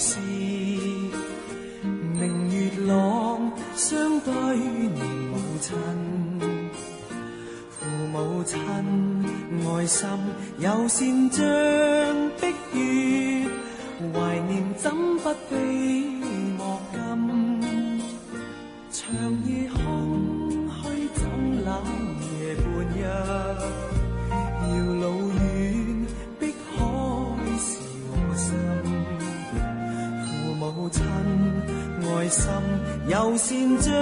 事，明月朗，相对念母亲。父母亲，爱心有善像碧月，怀念怎不悲莫禁？长夜空虚怎冷夜半日，心又善像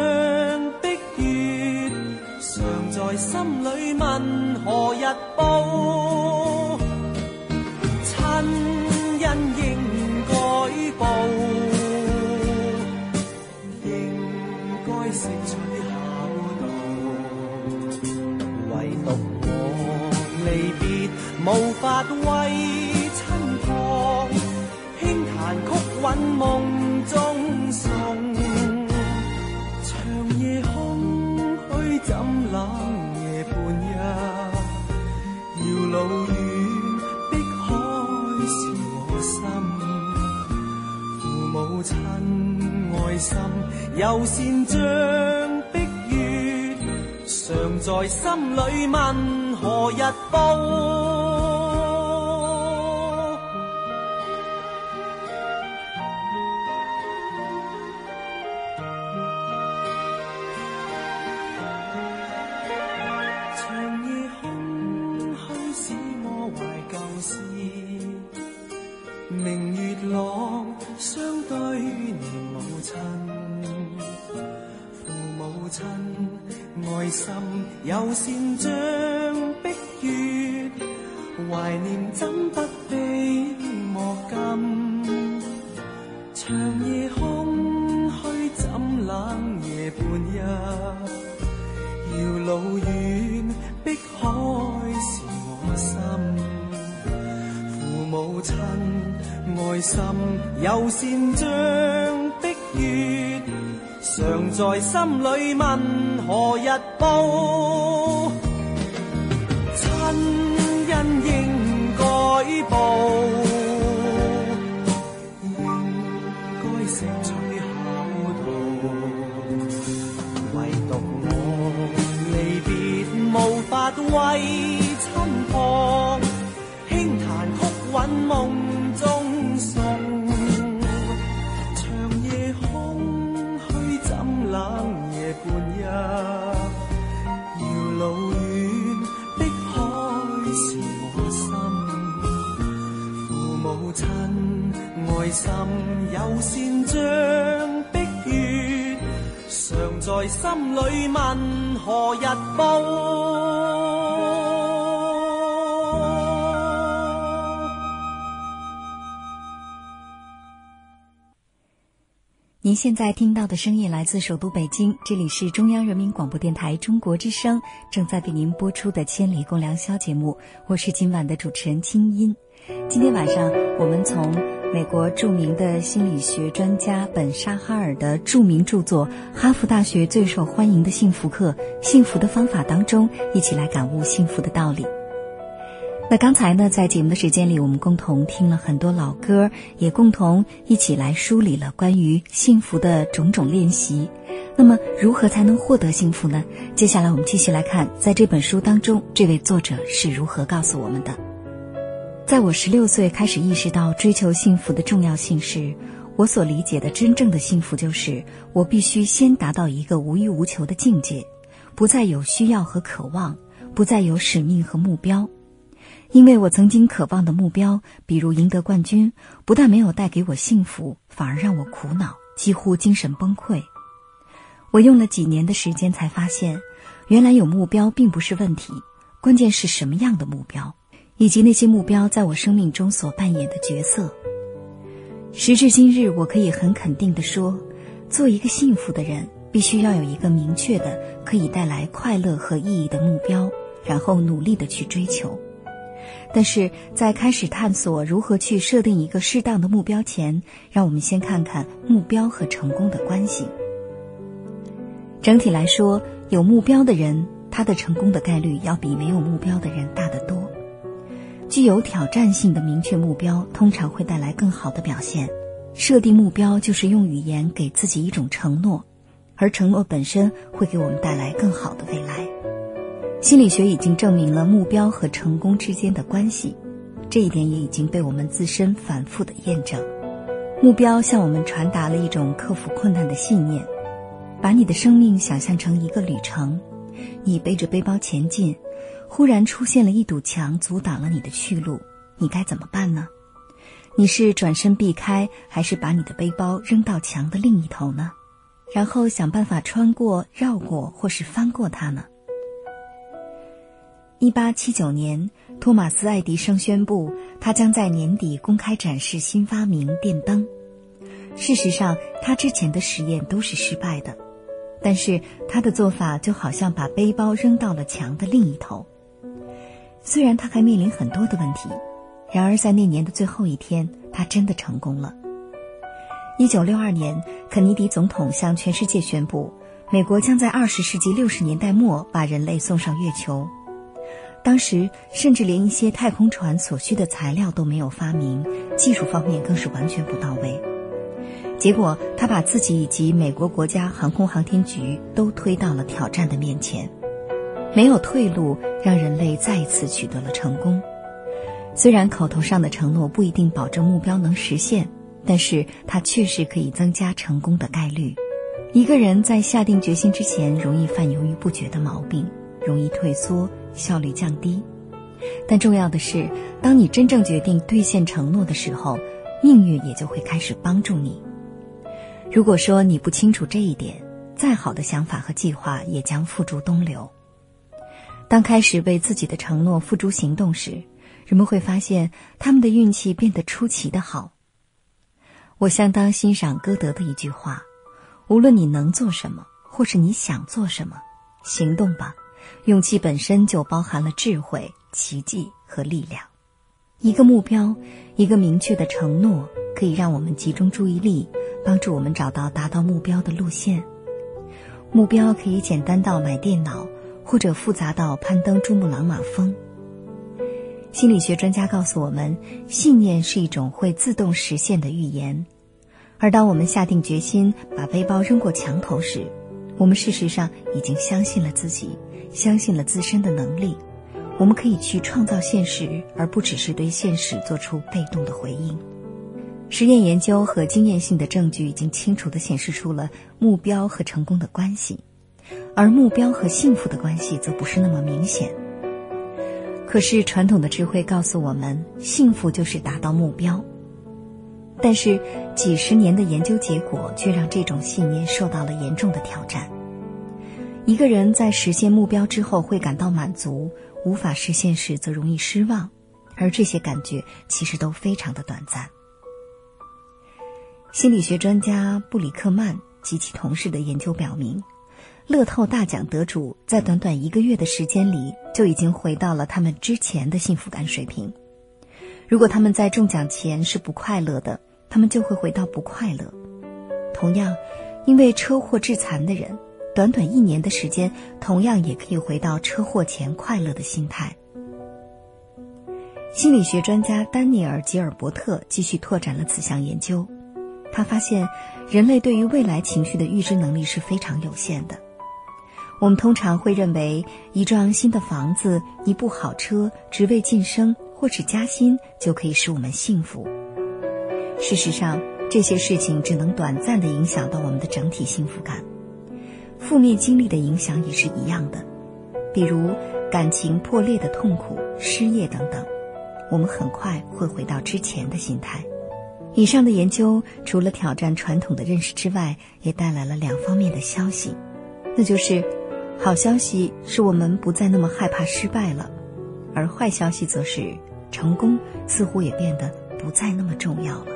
碧月，常在心里问何日报？亲恩应该报，应该识取孝道。唯独我离别，无法为亲托。韵梦中送，长夜空虚怎冷夜半日，遥路远，碧海是我心。父母亲爱心又善像碧月，常在心里问何日报。心里问在心里问何日报。您现在听到的声音来自首都北京，这里是中央人民广播电台中国之声正在为您播出的《千里共良宵》节目，我是今晚的主持人清音。今天晚上，我们从美国著名的心理学专家本沙哈尔的著名著作《哈佛大学最受欢迎的幸福课：幸福的方法》当中，一起来感悟幸福的道理。那刚才呢，在节目的时间里，我们共同听了很多老歌，也共同一起来梳理了关于幸福的种种练习。那么，如何才能获得幸福呢？接下来我们继续来看，在这本书当中，这位作者是如何告诉我们的。在我十六岁开始意识到追求幸福的重要性时，我所理解的真正的幸福就是，我必须先达到一个无欲无求的境界，不再有需要和渴望，不再有使命和目标。因为我曾经渴望的目标，比如赢得冠军，不但没有带给我幸福，反而让我苦恼，几乎精神崩溃。我用了几年的时间才发现，原来有目标并不是问题，关。键是什么样的目标，以及那些目标在我生命中所扮演的角色。时至今日，我可以很肯定地说，做一个幸福的人，必须要有一个明确的、可以带来快乐和意义的目标，然后努力的去追求。但是在开始探索如何去设定一个适当的目标前，让我们先看看目标和成功的关系。整体来说，有目标的人，他的成功的概率要比没有目标的人大得多。具有挑战性的明确目标，通常会带来更好的表现。设定目标就是用语言给自己一种承诺，而承诺本身会给我们带来更好的未来。心理学已经证明了目标和成功之间的关系，这一点也已经被我们自身反复的验证。目标向我们传达了一种克服困难的信念。把你的生命想象成一个旅程，你背着背包前进，忽然出现了一堵墙阻挡了你的去路，你该怎么办呢？你是转身避开，还是把你的背包扔到墙的另一头呢？然后想办法穿过、绕过或是翻过它呢？一八七九年，托马斯·爱迪生宣布，他将在年底公开展示新发明——电灯。事实上，他之前的实验都是失败的，但是他的做法就好像把背包扔到了墙的另一头。虽然他还面临很多的问题，然而在那年的最后一天，他真的成功了。一九六二年，肯尼迪总统向全世界宣布，美国将在二十世纪六十年代末把人类送上月球。当时甚至连一些太空船所需的材料都没有发明，技术方面更是完全不到位。结果，他把自己以及美国国家航空航天局都推到了挑战的面前，没有退路，让人类再一次取得了成功。虽然口头上的承诺不一定保证目标能实现，但是它确实可以增加成功的概率。一个人在下定决心之前，容易犯犹豫不决的毛病，容易退缩。效率降低，但重要的是，当你真正决定兑现承诺的时候，命运也就会开始帮助你。如果说你不清楚这一点，再好的想法和计划也将付诸东流。当开始为自己的承诺付诸行动时，人们会发现他们的运气变得出奇的好。我相当欣赏歌德的一句话：“无论你能做什么，或是你想做什么，行动吧。”勇气本身就包含了智慧、奇迹和力量。一个目标，一个明确的承诺，可以让我们集中注意力，帮助我们找到达到目标的路线。目标可以简单到买电脑，或者复杂到攀登珠穆朗玛峰。心理学专家告诉我们，信念是一种会自动实现的预言。而当我们下定决心把背包扔过墙头时，我们事实上已经相信了自己。相信了自身的能力，我们可以去创造现实，而不只是对现实做出被动的回应。实验研究和经验性的证据已经清楚地显示出了目标和成功的关系，而目标和幸福的关系则不是那么明显。可是传统的智慧告诉我们，幸福就是达到目标。但是几十年的研究结果却让这种信念受到了严重的挑战。一个人在实现目标之后会感到满足，无法实现时则容易失望，而这些感觉其实都非常的短暂。心理学专家布里克曼及其同事的研究表明，乐透大奖得主在短短一个月的时间里就已经回到了他们之前的幸福感水平。如果他们在中奖前是不快乐的，他们就会回到不快乐。同样，因为车祸致残的人。短短一年的时间，同样也可以回到车祸前快乐的心态。心理学专家丹尼尔·吉尔伯特继续拓展了此项研究，他发现人类对于未来情绪的预知能力是非常有限的。我们通常会认为一幢新的房子、一部好车、职位晋升或是加薪就可以使我们幸福。事实上，这些事情只能短暂的影响到我们的整体幸福感。负面经历的影响也是一样的，比如感情破裂的痛苦、失业等等，我们很快会回到之前的心态。以上的研究除了挑战传统的认识之外，也带来了两方面的消息，那就是：好消息是我们不再那么害怕失败了，而坏消息则是，成功似乎也变得不再那么重要了。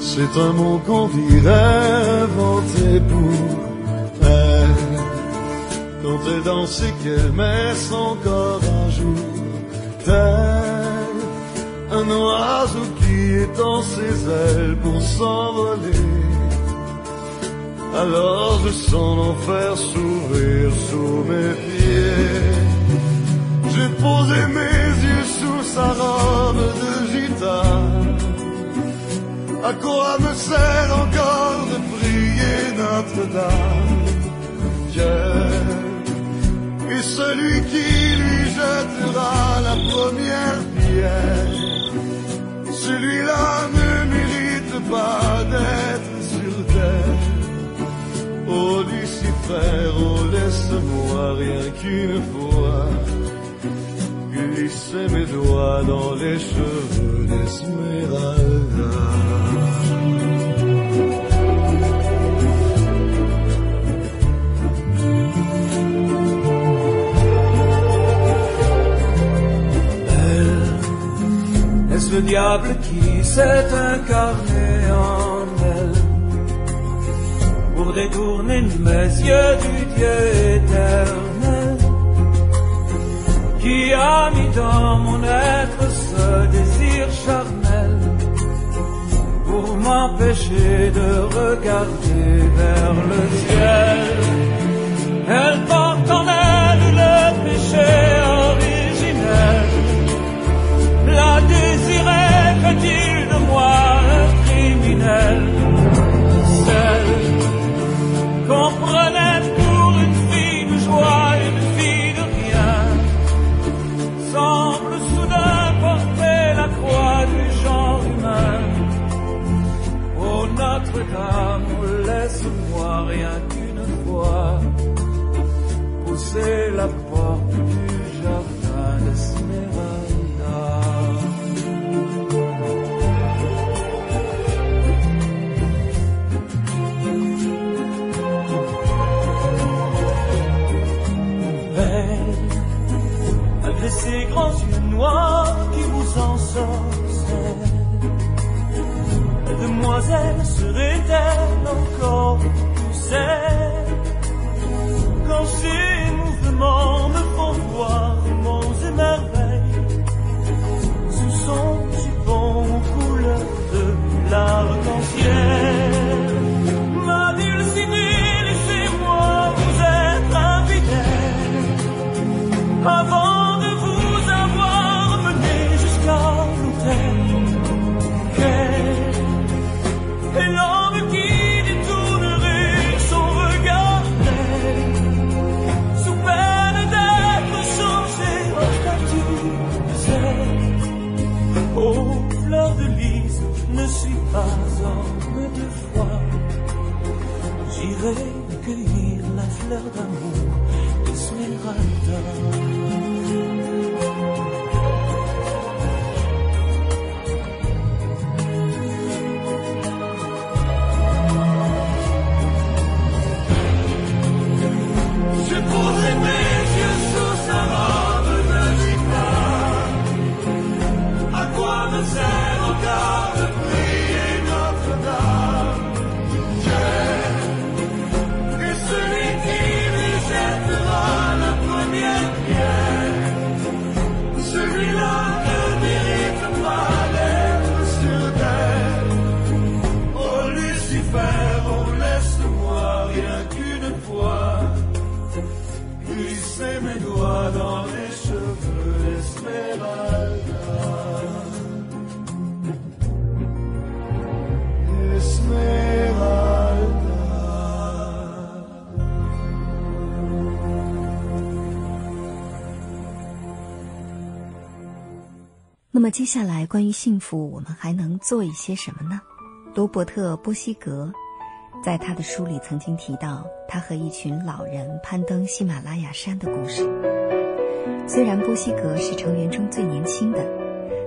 C'est un mot qu'on virait inventé pour elle. Quand elle dansait qu'elle met son corps à jour. Tel un oiseau qui étend ses ailes pour s'envoler. Alors je sens l'enfer s'ouvrir sous mes pieds. J'ai posé mes yeux sous sa robe de gitane. À quoi me sert encore de prier Notre-Dame? Est celui qui lui jettera la première pierre. Celui-là ne mérite pas d'être sur terre. Oh Lucifer, oh laisse-moi rien qu'une fois glisser mes doigts dans les cheveux d'Esmeralda. Le diable qui s'est incarné en elle pour détourner mes yeux du Dieu éternel qui a mis dans mon être ce désir charnel pour m'empêcher de regarder vers le ciel. Elle porte en elle le péché originel. La fait-il de moi un criminel Celle qu'on prenait pour une fille de joie, une fille de rien semble soudain porter la croix du genre humain. Oh Notre-Dame, laisse-moi rien qu'une fois pousser la grands yeux noirs qui vous ensorcellent. Demoiselle, serait-elle encore plus 那么接下来，关于幸福，我们还能做一些什么呢？罗伯特·波西格在他的书里曾经提到，他和一群老人攀登喜马拉雅山的故事。虽然波西格是成员中最年轻的，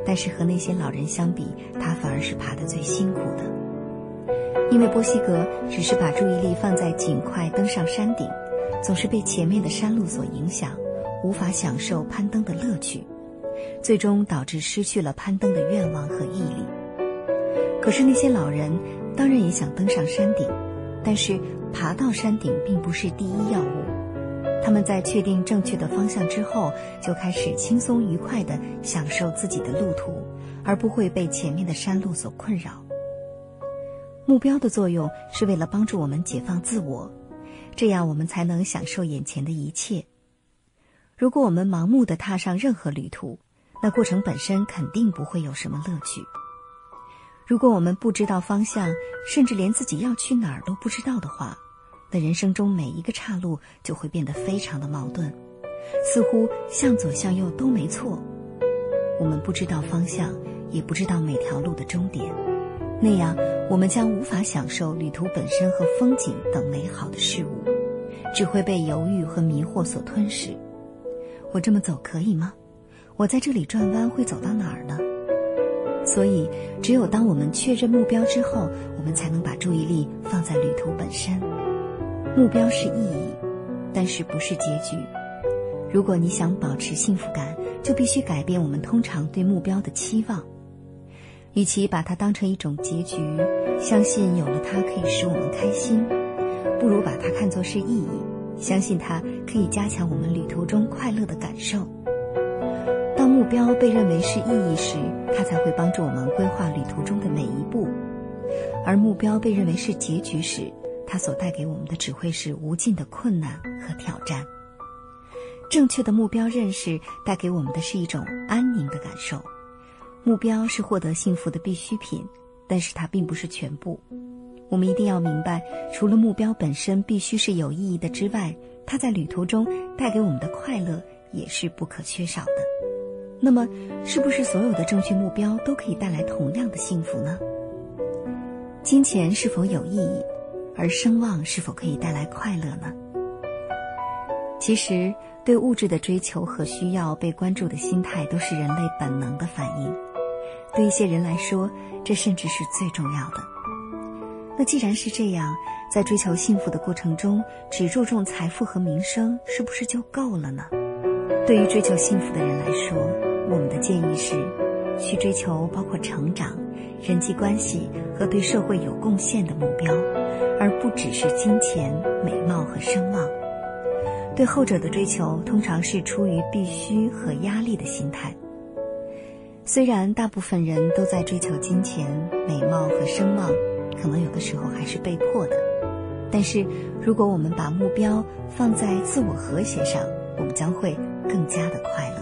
但是和那些老人相比，他反而是爬得最辛苦的。因为波西格只是把注意力放在尽快登上山顶，总是被前面的山路所影响，无法享受攀登的乐趣，最终导致失去了攀登的愿望和毅力。可是那些老人当然也想登上山顶，但是爬到山顶并不是第一要务。他们在确定正确的方向之后，就开始轻松愉快地享受自己的路途，而不会被前面的山路所困扰。目标的作用是为了帮助我们解放自我，这样我们才能享受眼前的一切。如果我们盲目地踏上任何旅途，那过程本身肯定不会有什么乐趣。如果我们不知道方向，甚至连自己要去哪儿都不知道的话，那人生中每一个岔路就会变得非常的矛盾，似乎向左向右都没错。我们不知道方向，也不知道每条路的终点，那样我们将无法享受旅途本身和风景等美好的事物，只会被犹豫和迷惑所吞噬。我这么走可以吗？我在这里转弯会走到哪儿呢？所以，只有当我们确认目标之后，我们才能把注意力放在旅途本身。目标是意义，但是不是结局。如果你想保持幸福感，就必须改变我们通常对目标的期望。与其把它当成一种结局，相信有了它可以使我们开心，不如把它看作是意义，相信它可以加强我们旅途中快乐的感受。目标被认为是意义时，它才会帮助我们规划旅途中的每一步；而目标被认为是结局时，它所带给我们的只会是无尽的困难和挑战。正确的目标认识带给我们的是一种安宁的感受。目标是获得幸福的必需品，但是它并不是全部。我们一定要明白，除了目标本身必须是有意义的之外，它在旅途中带给我们的快乐也是不可缺少的。那么，是不是所有的正确目标都可以带来同样的幸福呢？金钱是否有意义，而声望是否可以带来快乐呢？其实，对物质的追求和需要被关注的心态，都是人类本能的反应。对一些人来说，这甚至是最重要的。那既然是这样，在追求幸福的过程中，只注重财富和名声，是不是就够了呢？对于追求幸福的人来说，我们的建议是，去追求包括成长、人际关系和对社会有贡献的目标，而不只是金钱、美貌和声望。对后者的追求，通常是出于必须和压力的心态。虽然大部分人都在追求金钱、美貌和声望，可能有的时候还是被迫的，但是如果我们把目标放在自我和谐上，我们将会更加的快乐。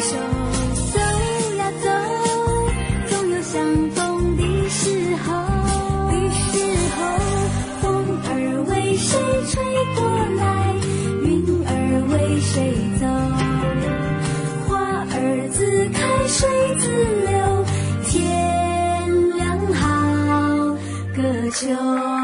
常相守。走呀走，总有相逢的时候。的时候，风儿为谁吹过来？云儿为谁走？花儿自开，水自流，天凉好，个秋。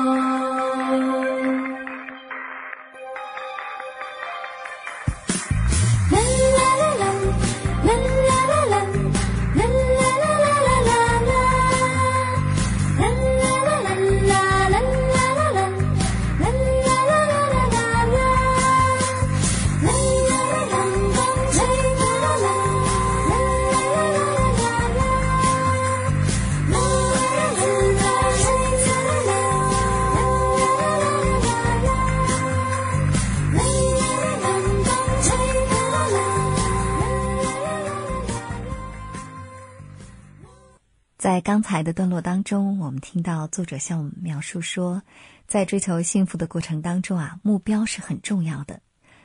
在刚才的段落当中，我们听到作者向我们描述说，在追求幸福的过程当中啊，目标是很重要的。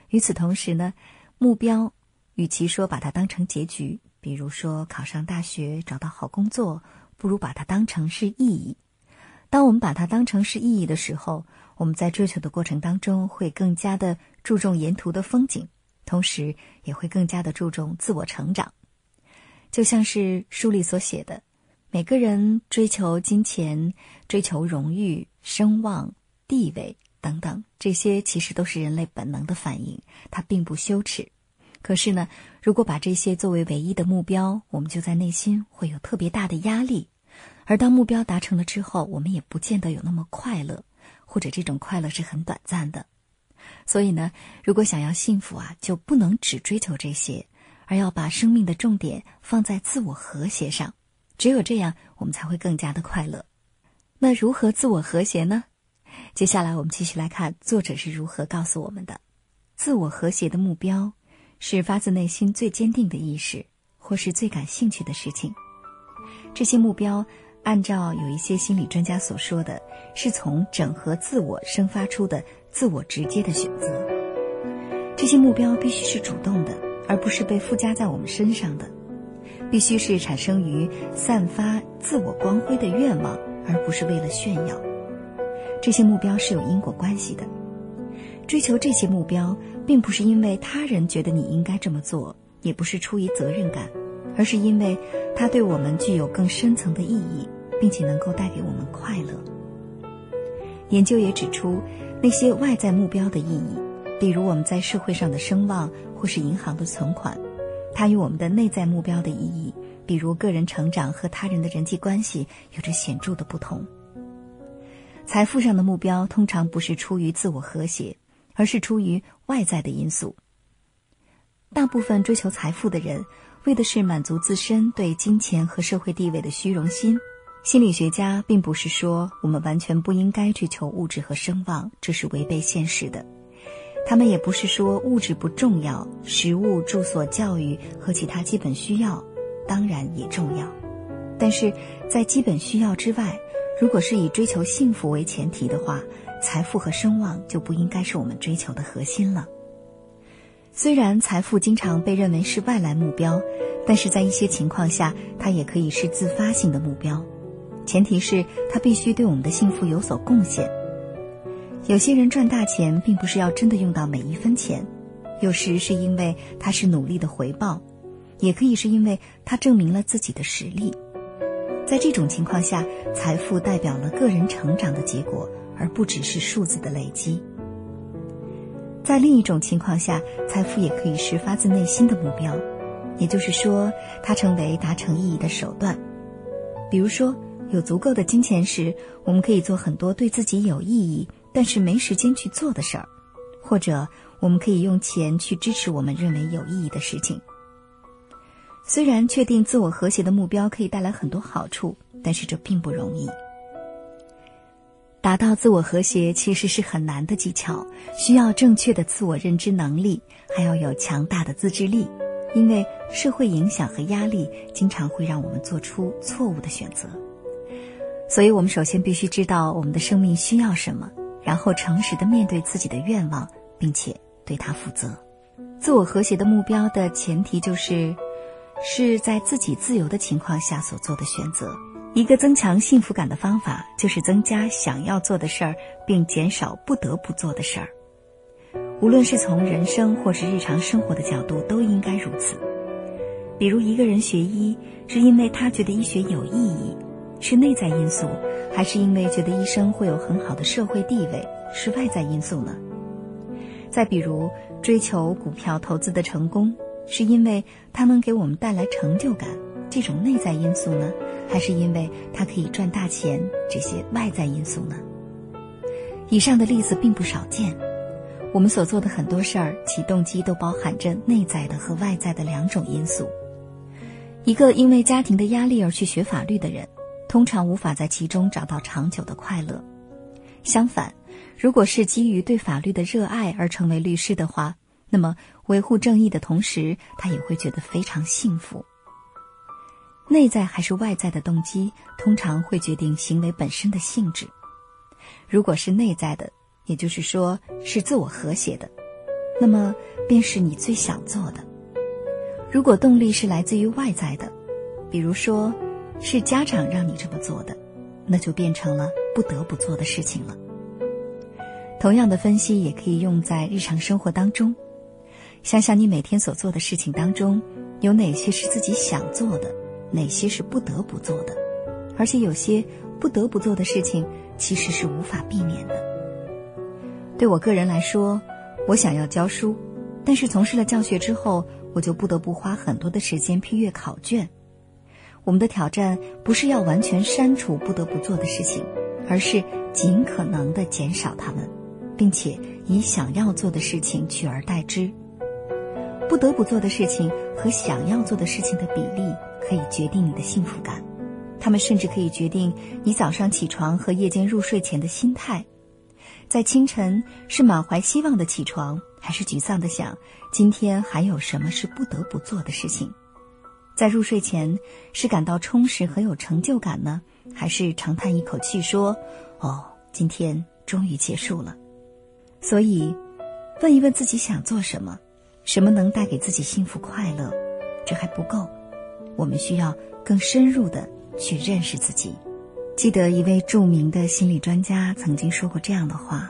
与此同时呢，目标与其说把它当成结局，比如说考上大学、找到好工作，不如把它当成是意义。当我们把它当成是意义的时候，我们在追求的过程当中会更加的注重沿途的风景，同时也会更加的注重自我成长。就像是书里所写的。每个人追求金钱、追求荣誉、声望、地位等等，这些其实都是人类本能的反应，它并不羞耻。可是呢，如果把这些作为唯一的目标，我们就在内心会有特别大的压力。而当目标达成了之后，我们也不见得有那么快乐，或者这种快乐是很短暂的。所以呢，如果想要幸福啊，就不能只追求这些，而要把生命的重点放在自我和谐上。只有这样，我们才会更加的快乐。那如何自我和谐呢？接下来我们继续来看作者是如何告诉我们的。自我和谐的目标是发自内心最坚定的意识，或是最感兴趣的事情。这些目标，按照有一些心理专家所说的，是从整合自我生发出的自我直接的选择。这些目标必须是主动的，而不是被附加在我们身上的。必须是产生于散发自我光辉的愿望，而不是为了炫耀。这些目标是有因果关系的。追求这些目标，并不是因为他人觉得你应该这么做，也不是出于责任感，而是因为它对我们具有更深层的意义，并且能够带给我们快乐。研究也指出，那些外在目标的意义，比如我们在社会上的声望，或是银行的存款。它与我们的内在目标的意义，比如个人成长和他人的人际关系，有着显著的不同。财富上的目标通常不是出于自我和谐，而是出于外在的因素。大部分追求财富的人，为的是满足自身对金钱和社会地位的虚荣心。心理学家并不是说我们完全不应该追求物质和声望，这是违背现实的。他们也不是说物质不重要，食物、住所、教育和其他基本需要当然也重要，但是在基本需要之外，如果是以追求幸福为前提的话，财富和声望就不应该是我们追求的核心了。虽然财富经常被认为是外来目标，但是在一些情况下，它也可以是自发性的目标，前提是它必须对我们的幸福有所贡献。有些人赚大钱，并不是要真的用到每一分钱，有时是因为他是努力的回报，也可以是因为他证明了自己的实力。在这种情况下，财富代表了个人成长的结果，而不只是数字的累积。在另一种情况下，财富也可以是发自内心的目标，也就是说，它成为达成意义的手段。比如说，有足够的金钱时，我们可以做很多对自己有意义。但是没时间去做的事儿，或者我们可以用钱去支持我们认为有意义的事情。虽然确定自我和谐的目标可以带来很多好处，但是这并不容易。达到自我和谐其实是很难的技巧，需要正确的自我认知能力，还要有强大的自制力，因为社会影响和压力经常会让我们做出错误的选择。所以我们首先必须知道我们的生命需要什么。然后诚实的面对自己的愿望，并且对他负责。自我和谐的目标的前提就是是在自己自由的情况下所做的选择。一个增强幸福感的方法就是增加想要做的事儿，并减少不得不做的事儿。无论是从人生或是日常生活的角度，都应该如此。比如，一个人学医，是因为他觉得医学有意义，是内在因素，还是因为觉得医生会有很好的社会地位，是外在因素呢？再比如，追求股票投资的成功，是因为它能给我们带来成就感，这种内在因素呢，还是因为它可以赚大钱，这些外在因素呢？以上的例子并不少见。我们所做的很多事儿，其动机都包含着内在的和外在的两种因素。一个因为家庭的压力而去学法律的人，通常无法在其中找到长久的快乐。相反，如果是基于对法律的热爱而成为律师的话，那么维护正义的同时，他也会觉得非常幸福。内在还是外在的动机，通常会决定行为本身的性质。如果是内在的，也就是说是自我和谐的，那么便是你最想做的。如果动力是来自于外在的，比如说是家长让你这么做的，那就变成了不得不做的事情了。同样的分析也可以用在日常生活当中，想想你每天所做的事情当中，有哪些是自己想做的，哪些是不得不做的，而且有些不得不做的事情其实是无法避免的。对我个人来说，我想要教书，但是从事了教学之后，我就不得不花很多的时间批阅考卷。我们的挑战不是要完全删除不得不做的事情，而是尽可能的减少它们。并且以想要做的事情取而代之。不得不做的事情和想要做的事情的比例可以决定你的幸福感，他们甚至可以决定你早上起床和夜间入睡前的心态。在清晨是满怀希望的起床，还是沮丧的想今天还有什么是不得不做的事情？在入睡前是感到充实和有成就感呢，还是长叹一口气说：“哦，今天终于结束了。”所以，问一问自己想做什么，什么能带给自己幸福快乐，这还不够，我们需要更深入的去认识自己。记得一位著名的心理专家曾经说过这样的话：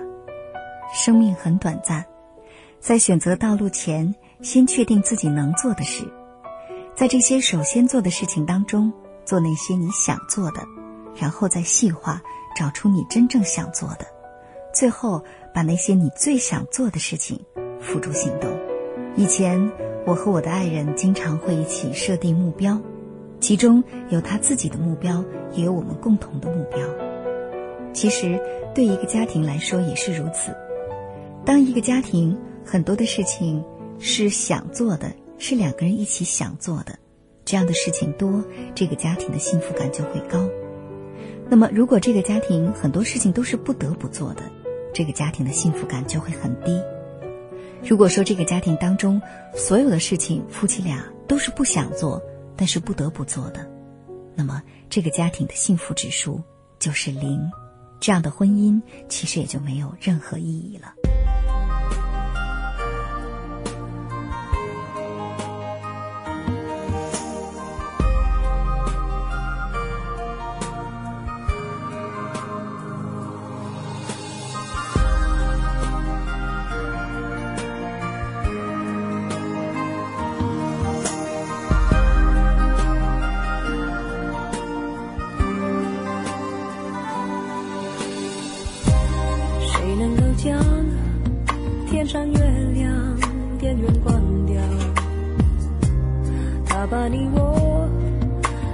生命很短暂，在选择道路前，先确定自己能做的事，在这些首先做的事情当中，做那些你想做的，然后再细化，找出你真正想做的，最后。把那些你最想做的事情付诸行动。以前，我和我的爱人经常会一起设定目标，其中有他自己的目标，也有我们共同的目标。其实，对一个家庭来说也是如此。当一个家庭很多的事情是想做的，是两个人一起想做的，这样的事情多，这个家庭的幸福感就会高。那么，如果这个家庭很多事情都是不得不做的，这个家庭的幸福感就会很低。如果说这个家庭当中所有的事情夫妻俩都是不想做，但是不得不做的，那么这个家庭的幸福指数就是零，这样的婚姻其实也就没有任何意义了。谁能够将天上月亮电源关掉？它把你我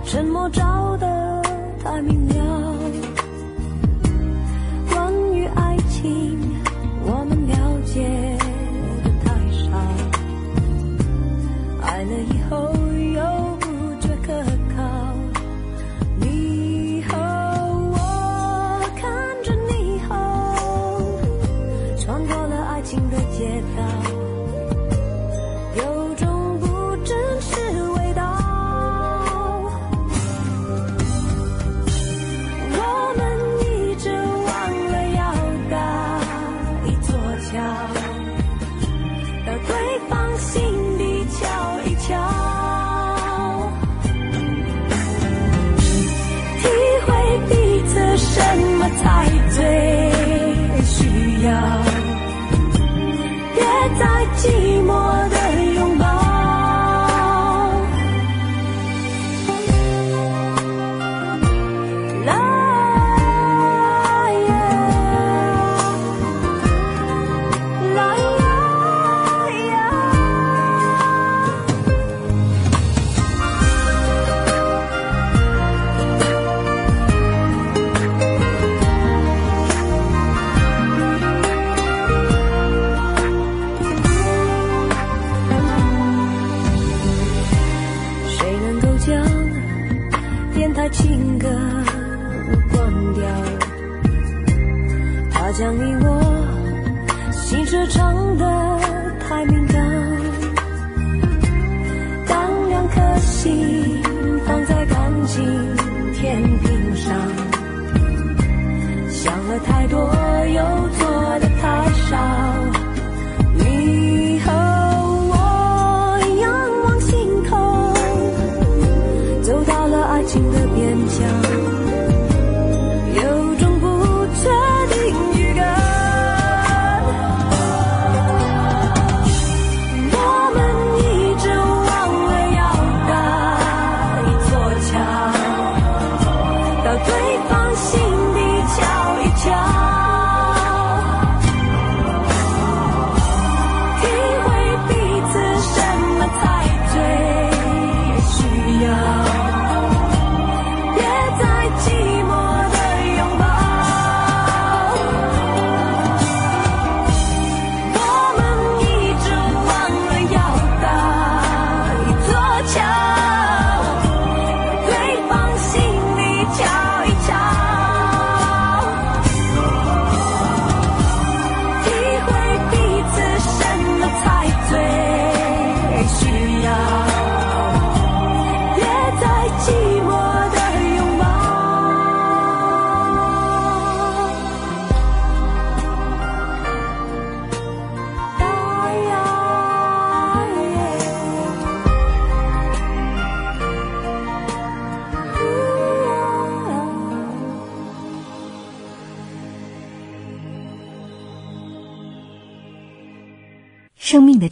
沉默照得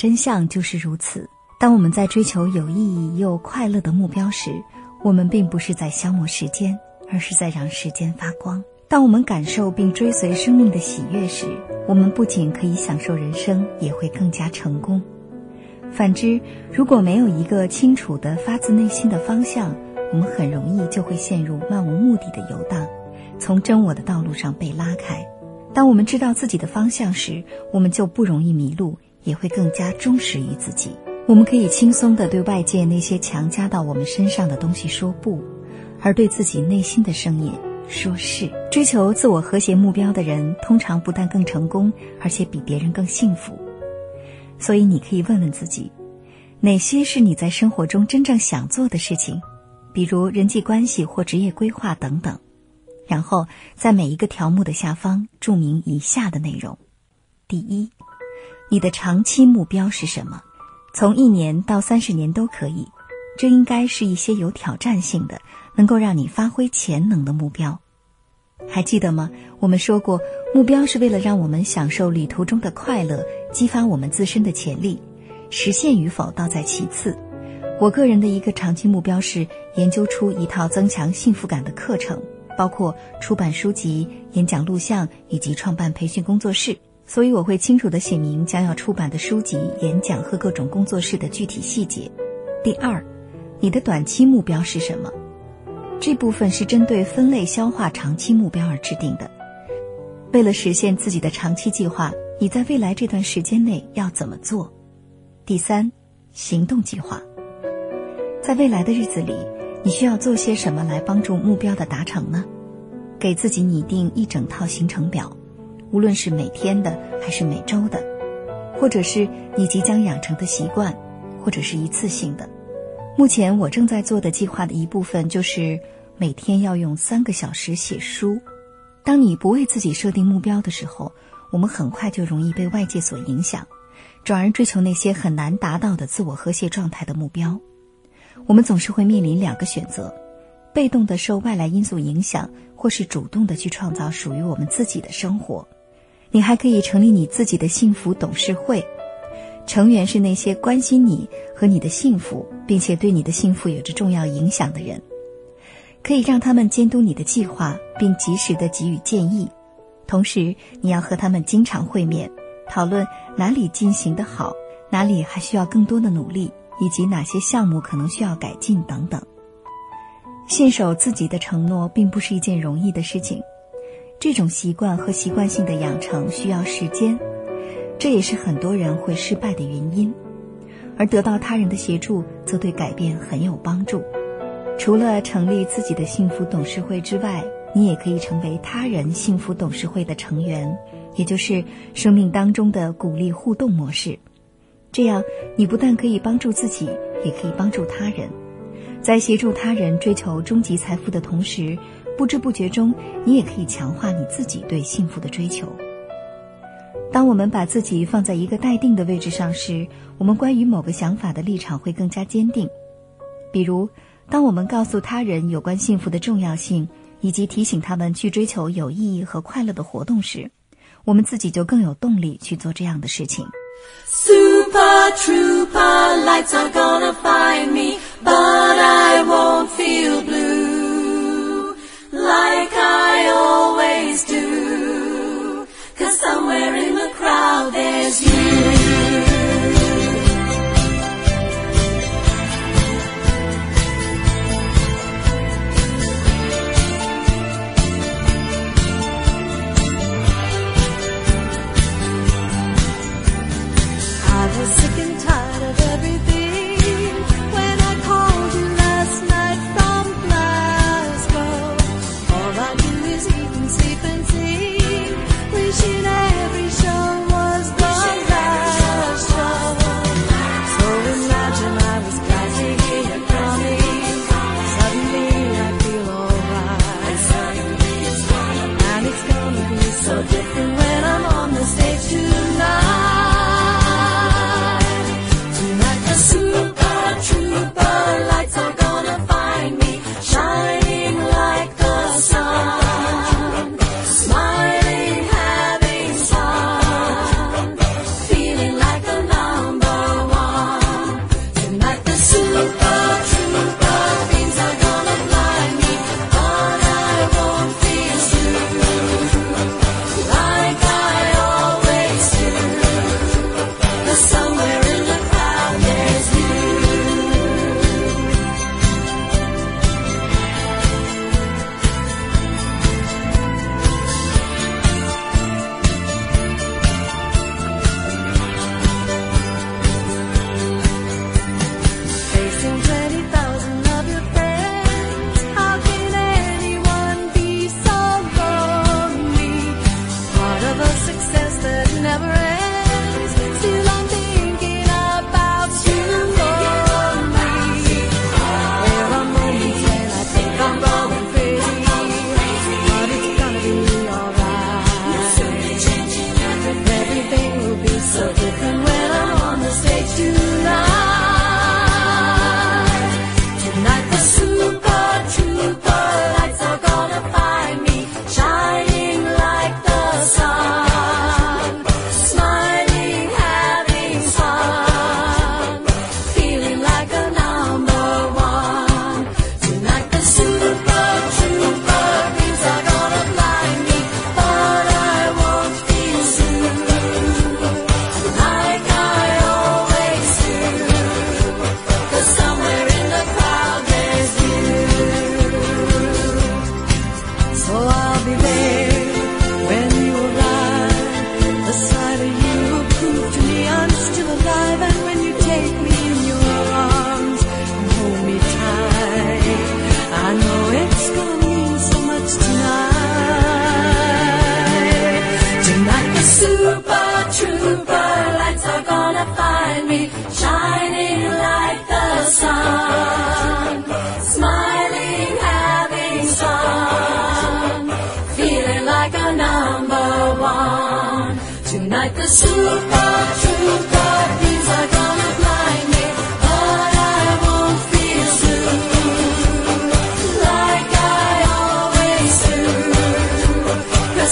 真相就是如此。当我们在追求有意义又快乐的目标时，我们并不是在消磨时间，而是在让时间发光。当我们感受并追随生命的喜悦时，我们不仅可以享受人生，也会更加成功。反之，如果没有一个清楚的发自内心的方向，我们很容易就会陷入漫无目的的游荡，从真我的道路上被拉开。当我们知道自己的方向时，我们就不容易迷路，也会更加忠实于自己。我们可以轻松地对外界那些强加到我们身上的东西说不，而对自己内心的声音说是。追求自我和谐目标的人，通常不但更成功，而且比别人更幸福。所以，你可以问问自己，哪些是你在生活中真正想做的事情，比如人际关系或职业规划等等。然后，在每一个条目的下方注明以下的内容：第一，你的长期目标是什么？从一年到三十年都可以。这应该是一些有挑战性的，能够让你发挥潜能的目标。还记得吗？我们说过，目标是为了让我们享受旅途中的快乐，激发我们自身的潜力。实现与否倒在其次。我个人的一个长期目标是研究出一套增强幸福感的课程，包括出版书籍、演讲录像以及创办培训工作室。所以我会清楚的写明将要出版的书籍、演讲和各种工作室的具体细节。第二，你的短期目标是什么？这部分是针对分类消化长期目标而制定的。为了实现自己的长期计划，你在未来这段时间内要怎么做？第三，行动计划。在未来的日子里，你需要做些什么来帮助目标的达成呢？给自己拟定一整套行程表，无论是每天的还是每周的，或者是你即将养成的习惯，或者是一次性的。目前我正在做的计划的一部分就是每天要用三个小时写书。当你不为自己设定目标的时候，我们很快就容易被外界所影响，转而追求那些很难达到的自我和谐状态的目标。我们总是会面临两个选择：被动的受外来因素影响，或是主动的去创造属于我们自己的生活。你还可以成立你自己的幸福董事会。成员是那些关心你和你的幸福，并且对你的幸福有着重要影响的人，可以让他们监督你的计划，并及时的给予建议。同时，你要和他们经常会面，讨论哪里进行的好，哪里还需要更多的努力，以及哪些项目可能需要改进等等。信守自己的承诺并不是一件容易的事情，这种习惯和习惯性的养成需要时间。这也是很多人会失败的原因，而得到他人的协助则对改变很有帮助。除了成立自己的幸福董事会之外，你也可以成为他人幸福董事会的成员，也就是生命当中的鼓励互动模式。这样，你不但可以帮助自己，也可以帮助他人。在协助他人追求终极财富的同时，不知不觉中，你也可以强化你自己对幸福的追求。当我们把自己放在一个待定的位置上时，我们关于某个想法的立场会更加坚定。比如，当我们告诉他人有关幸福的重要性，以及提醒他们去追求有意义和快乐的活动时，我们自己就更有动力去做这样的事情。Super Trooper lights are gonna find me, but I won't feel blue like I always do. Cause somewhere in the crowd there's you.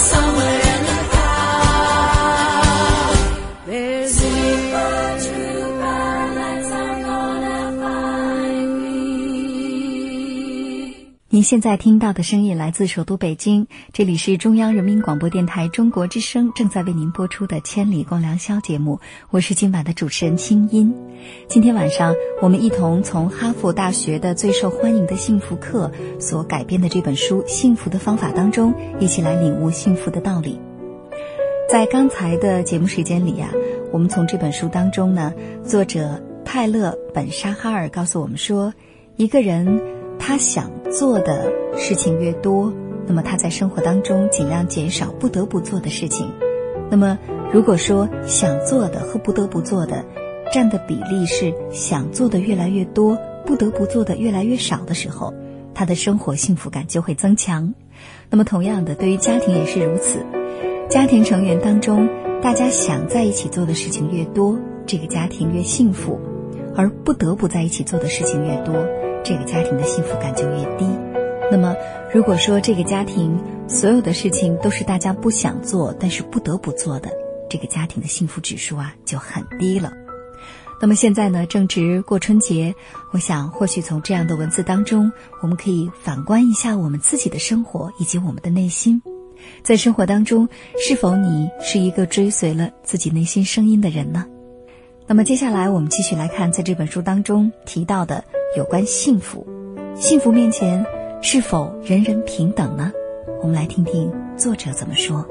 song. 您现在听到的声音来自首都北京，这里是中央人民广播电台中国之声正在为您播出的《千里共良宵》节目，我是今晚的主持人清音。今天晚上，我们一同从哈佛大学的最受欢迎的幸福课所改编的这本书《幸福的方法》当中，一起来领悟幸福的道理。在刚才的节目时间里呀、我们从这本书当中呢，作者泰勒·本沙哈尔告诉我们说，一个人他想做的事情越多，那么他在生活当中尽量减少不得不做的事情，那么，如果说想做的和不得不做的占的比例是想做的越来越多，不得不做的越来越少的时候，他的生活幸福感就会增强。那么，同样的，对于家庭也是如此。家庭成员当中，大家想在一起做的事情越多，这个家庭越幸福；而不得不在一起做的事情越多，这个家庭的幸福感就越低。那么，如果说这个家庭所有的事情都是大家不想做，但是不得不做的，这个家庭的幸福指数啊就很低了。那么现在呢，正值过春节，我想或许从这样的文字当中，我们可以反观一下我们自己的生活以及我们的内心，在生活当中，是否你是一个追随了自己内心声音的人呢？那么接下来我们继续来看，在这本书当中提到的有关幸福，幸福面前是否人人平等呢？我们来听听作者怎么说。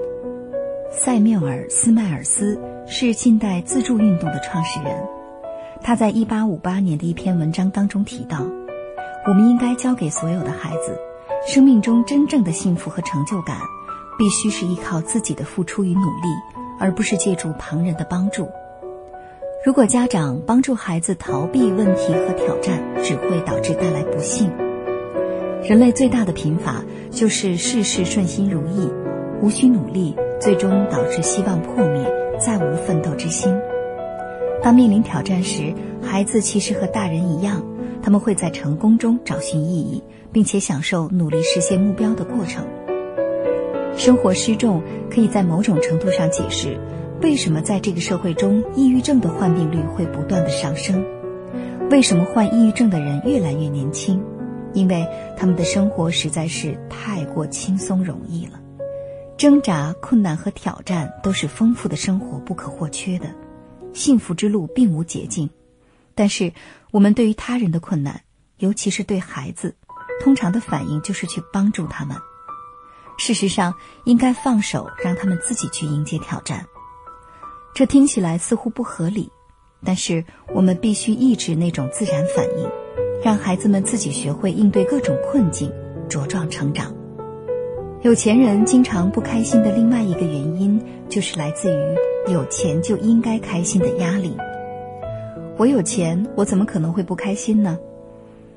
塞缪尔·斯迈尔斯是近代自助运动的创始人。他在一八五八年的一篇文章当中提到，我们应该教给所有的孩子，生命中真正的幸福和成就感，必须是依靠自己的付出与努力，而不是借助旁人的帮助。如果家长帮助孩子逃避问题和挑战，只会导致带来不幸。人类最大的贫乏就是事事顺心如意，无需努力，最终导致希望破灭，再无奋斗之心。当面临挑战时，孩子其实和大人一样，他们会在成功中找寻意义，并且享受努力实现目标的过程。生活失重可以在某种程度上解释，为什么在这个社会中，抑郁症的患病率会不断的上升。为什么患抑郁症的人越来越年轻？因为他们的生活实在是太过轻松容易了。挣扎、困难和挑战都是丰富的生活不可或缺的。幸福之路并无捷径，但是我们对于他人的困难，尤其是对孩子，通常的反应就是去帮助他们。事实上，应该放手让他们自己去迎接挑战。这听起来似乎不合理，但是我们必须抑制那种自然反应，让孩子们自己学会应对各种困境，茁壮成长。有钱人经常不开心的另外一个原因，就是来自于有钱就应该开心的压力。我有钱，我怎么可能会不开心呢？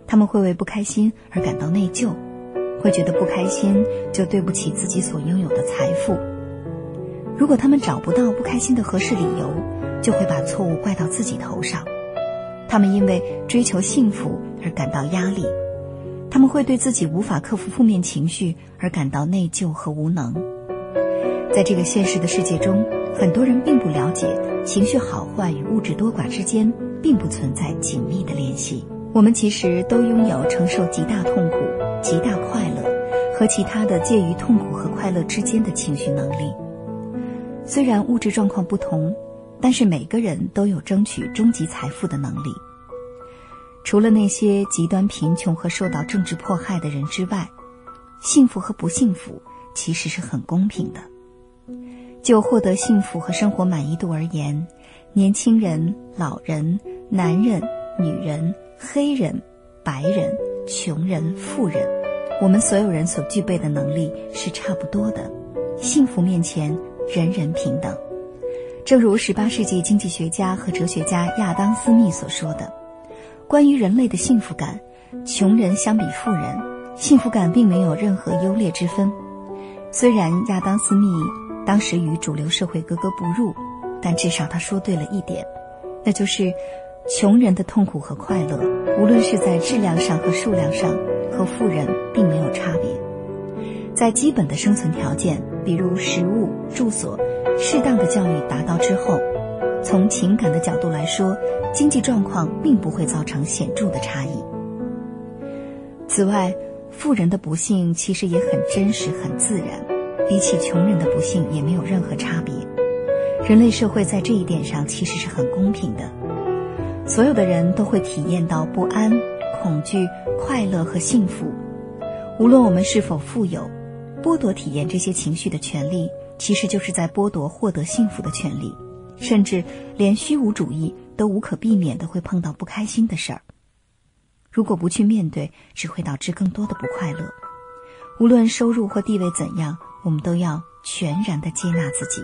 他们会为不开心而感到内疚，会觉得不开心就对不起自己所拥有的财富。如果他们找不到不开心的合适理由，就会把错误怪到自己头上。他们因为追求幸福而感到压力。他们会对自己无法克服负面情绪而感到内疚和无能。在这个现实的世界中，很多人并不了解情绪好坏与物质多寡之间并不存在紧密的联系。我们其实都拥有承受极大痛苦、极大快乐和其他的介于痛苦和快乐之间的情绪能力。虽然物质状况不同，但是每个人都有争取终极财富的能力。除了那些极端贫穷和受到政治迫害的人之外，幸福和不幸福其实是很公平的。就获得幸福和生活满意度而言，年轻人、老人、男人、女人、黑人、白人、穷人、富人，我们所有人所具备的能力是差不多的。幸福面前，人人平等。正如18世纪经济学家和哲学家亚当·斯密所说的。关于人类的幸福感，穷人相比富人，幸福感并没有任何优劣之分。虽然亚当·斯密当时与主流社会格格不入，但至少他说对了一点，那就是穷人的痛苦和快乐，无论是在质量上和数量上，和富人并没有差别。在基本的生存条件，比如食物、住所、适当的教育达到之后。从情感的角度来说，经济状况并不会造成显著的差异。此外，富人的不幸其实也很真实、很自然，比起穷人的不幸也没有任何差别。人类社会在这一点上其实是很公平的，所有的人都会体验到不安、恐惧、快乐和幸福。无论我们是否富有，剥夺体验这些情绪的权利，其实就是在剥夺获得幸福的权利。甚至连虚无主义都无可避免的会碰到不开心的事儿。如果不去面对，只会导致更多的不快乐。无论收入或地位怎样，我们都要全然的接纳自己。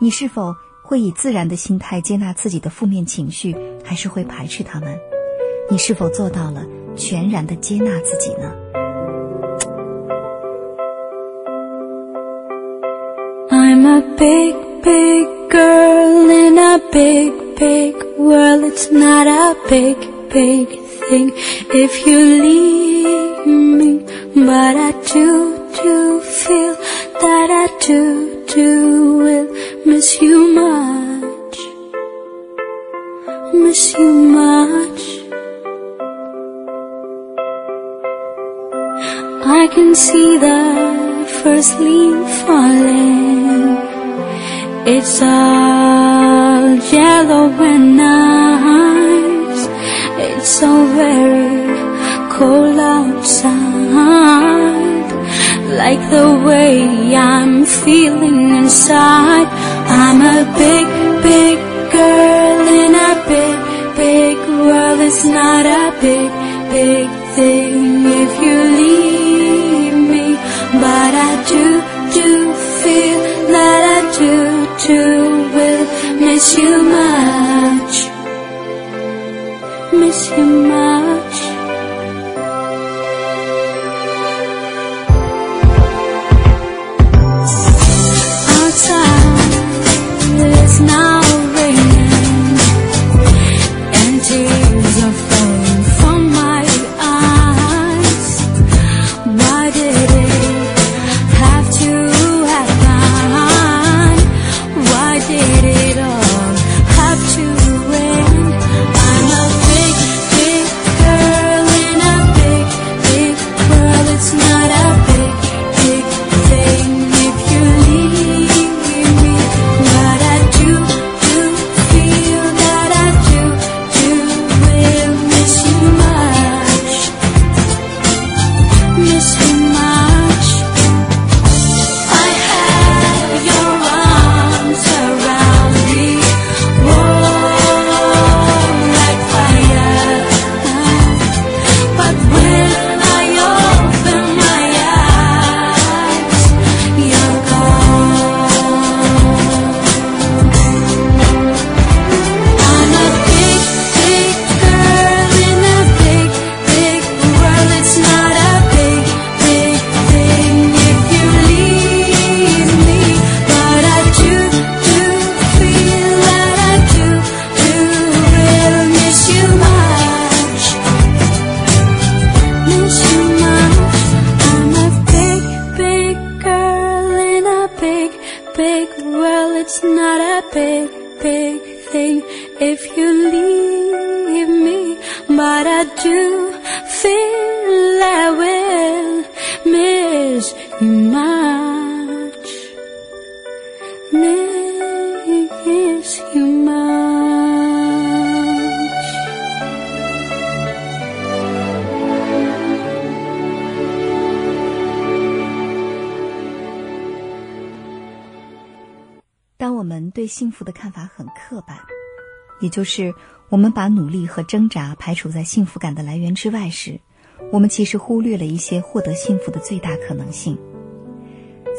你是否会以自然的心态接纳自己的负面情绪，还是会排斥他们？你是否做到了全然的接纳自己呢？A big, big girl in a big, big world. It's not a big, big thing if you leave me. But I do, do feel that I do, do will miss you much. Miss you much. I can see the first leaf falling. It's all yellow and nice. It's so very cold outside. Like the way I'm feeling inside. I'm a big, big girl in a big, big world. It's not a big, big thing if you leave. But I do, do feel that I do, do will miss you much. Miss you much. 对幸福的看法很刻板，也就是我们把努力和挣扎排除在幸福感的来源之外时，我们其实忽略了一些获得幸福的最大可能性。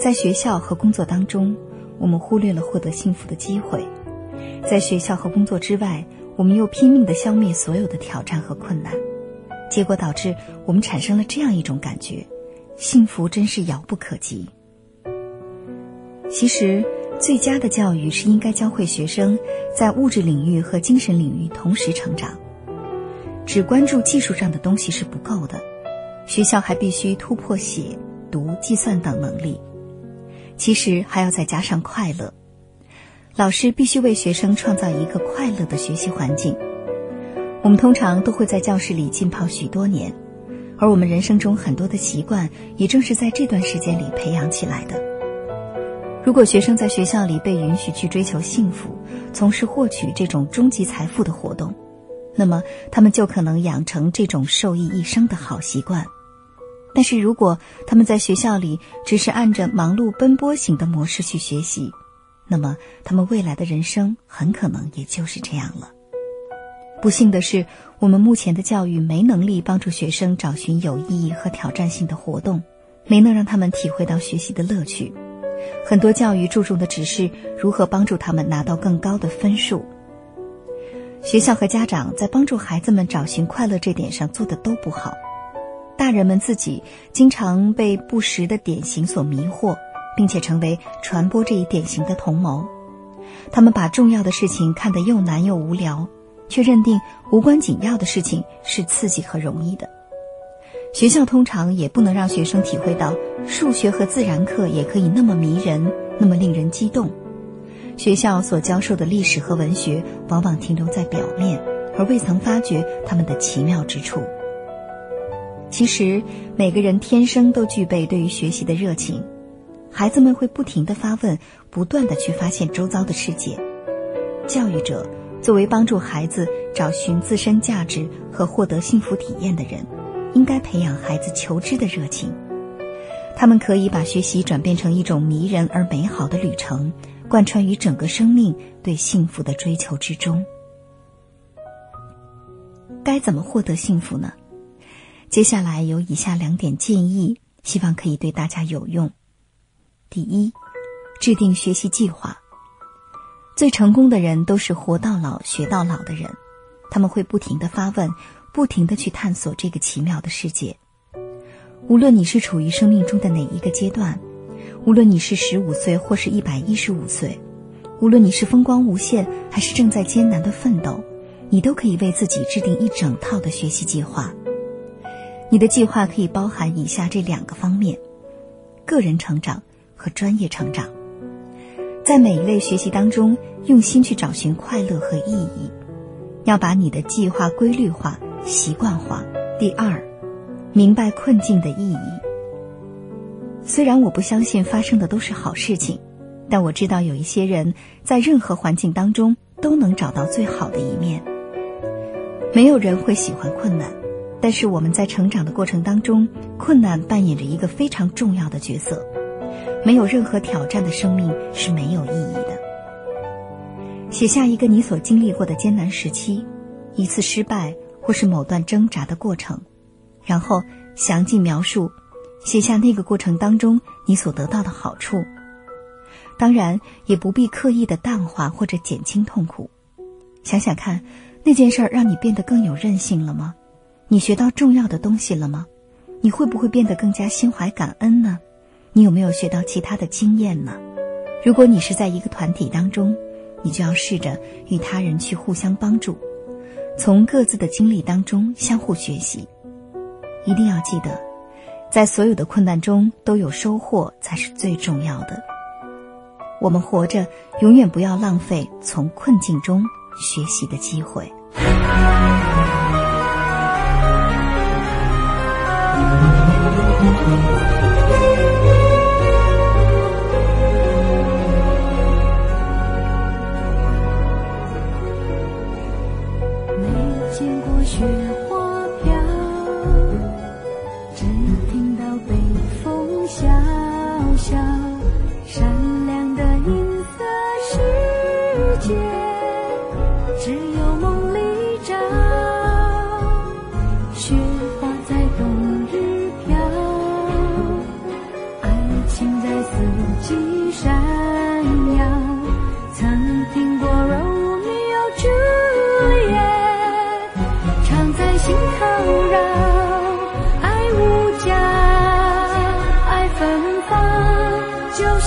在学校和工作当中，我们忽略了获得幸福的机会；在学校和工作之外，我们又拼命地消灭所有的挑战和困难，结果导致我们产生了这样一种感觉：幸福真是遥不可及。其实，最佳的教育是应该教会学生在物质领域和精神领域同时成长。只关注技术上的东西是不够的，学校还必须突破写、读、计算等能力。其实还要再加上快乐，老师必须为学生创造一个快乐的学习环境。我们通常都会在教室里浸泡许多年，而我们人生中很多的习惯也正是在这段时间里培养起来的。如果学生在学校里被允许去追求幸福，从事获取这种终极财富的活动，那么他们就可能养成这种受益一生的好习惯。但是如果他们在学校里只是按着忙碌奔波型的模式去学习，那么他们未来的人生很可能也就是这样了。不幸的是，我们目前的教育没能力帮助学生找寻有意义和挑战性的活动，没能让他们体会到学习的乐趣。很多教育注重的只是如何帮助他们拿到更高的分数。学校和家长在帮助孩子们找寻快乐这点上做的都不好，大人们自己经常被不实的典型所迷惑，并且成为传播这一典型的同谋。他们把重要的事情看得又难又无聊，却认定无关紧要的事情是刺激和容易的。学校通常也不能让学生体会到数学和自然课也可以那么迷人，那么令人激动。学校所教授的历史和文学往往停留在表面，而未曾发掘他们的奇妙之处。其实，每个人天生都具备对于学习的热情。孩子们会不停的发问，不断的去发现周遭的世界。教育者作为帮助孩子找寻自身价值和获得幸福体验的人，应该培养孩子求知的热情。他们可以把学习转变成一种迷人而美好的旅程，贯穿于整个生命对幸福的追求之中。该怎么获得幸福呢？接下来有以下两点建议，希望可以对大家有用。第一，制定学习计划。最成功的人都是活到老学到老的人，他们会不停的发问，不停的去探索这个奇妙的世界。无论你是处于生命中的哪一个阶段，无论你是十五岁或是一百一十五岁，无论你是风光无限还是正在艰难的奋斗，你都可以为自己制定一整套的学习计划。你的计划可以包含以下这两个方面：个人成长。和专业成长，在每一类学习当中，用心去找寻快乐和意义，要把你的计划规律化、习惯化。第二，明白困境的意义。虽然我不相信发生的都是好事情，但我知道有一些人在任何环境当中都能找到最好的一面。没有人会喜欢困难，但是我们在成长的过程当中，困难扮演着一个非常重要的角色。没有任何挑战的生命是没有意义的。写下一个你所经历过的艰难时期，一次失败或是某段挣扎的过程，然后详尽描述，写下那个过程当中你所得到的好处。当然，也不必刻意的淡化或者减轻痛苦。想想看，那件事儿让你变得更有韧性了吗？你学到重要的东西了吗？你会不会变得更加心怀感恩呢？你有没有学到其他的经验呢？如果你是在一个团体当中，你就要试着与他人去互相帮助，从各自的经历当中相互学习。一定要记得，在所有的困难中都有收获才是最重要的。我们活着，永远不要浪费从困境中学习的机会。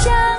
小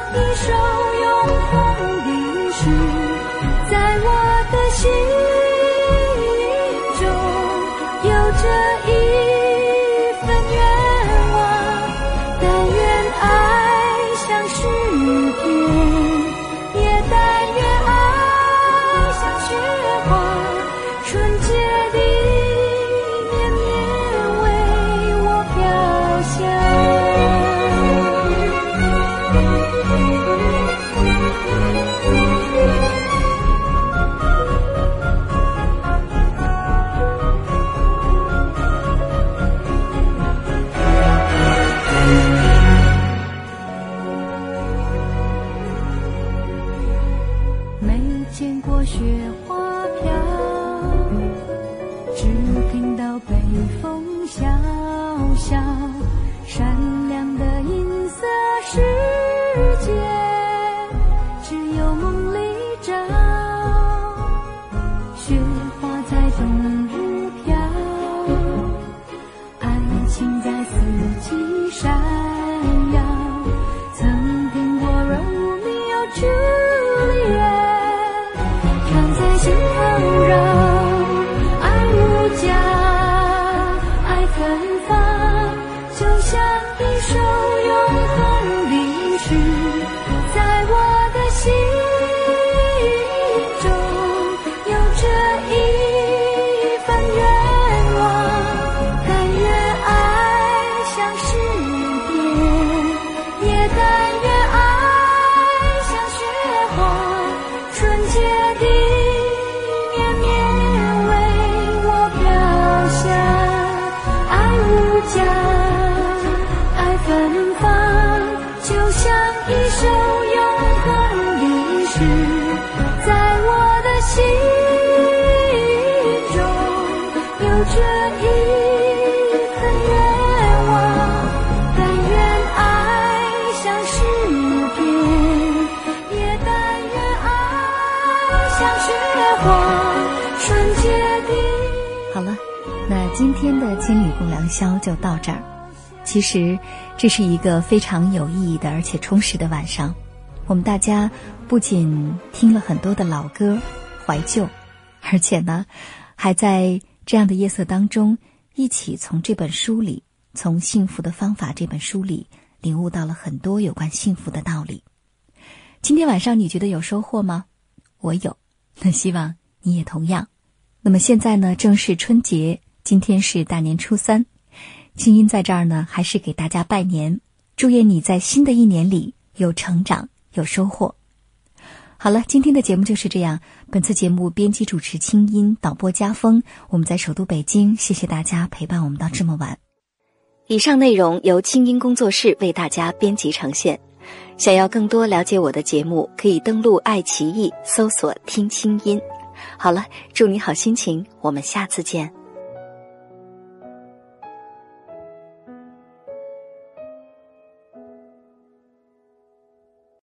今天的千里共良宵就到这儿。其实，这是一个非常有意义的而且充实的晚上。我们大家不仅听了很多的老歌，怀旧，而且呢，还在这样的夜色当中，一起从这本书里，从《幸福的方法》这本书里，领悟到了很多有关幸福的道理。今天晚上你觉得有收获吗？我有，那希望你也同样。那么现在呢，正是春节，今天是大年初三，清音在这儿呢，还是给大家拜年，祝愿你在新的一年里有成长，有收获。好了，今天的节目就是这样。本次节目编辑主持清音，导播家风，我们在首都北京，谢谢大家陪伴我们到这么晚。以上内容由清音工作室为大家编辑呈现。想要更多了解我的节目，可以登录爱奇艺搜索“听清音”。好了，祝你好心情，我们下次见。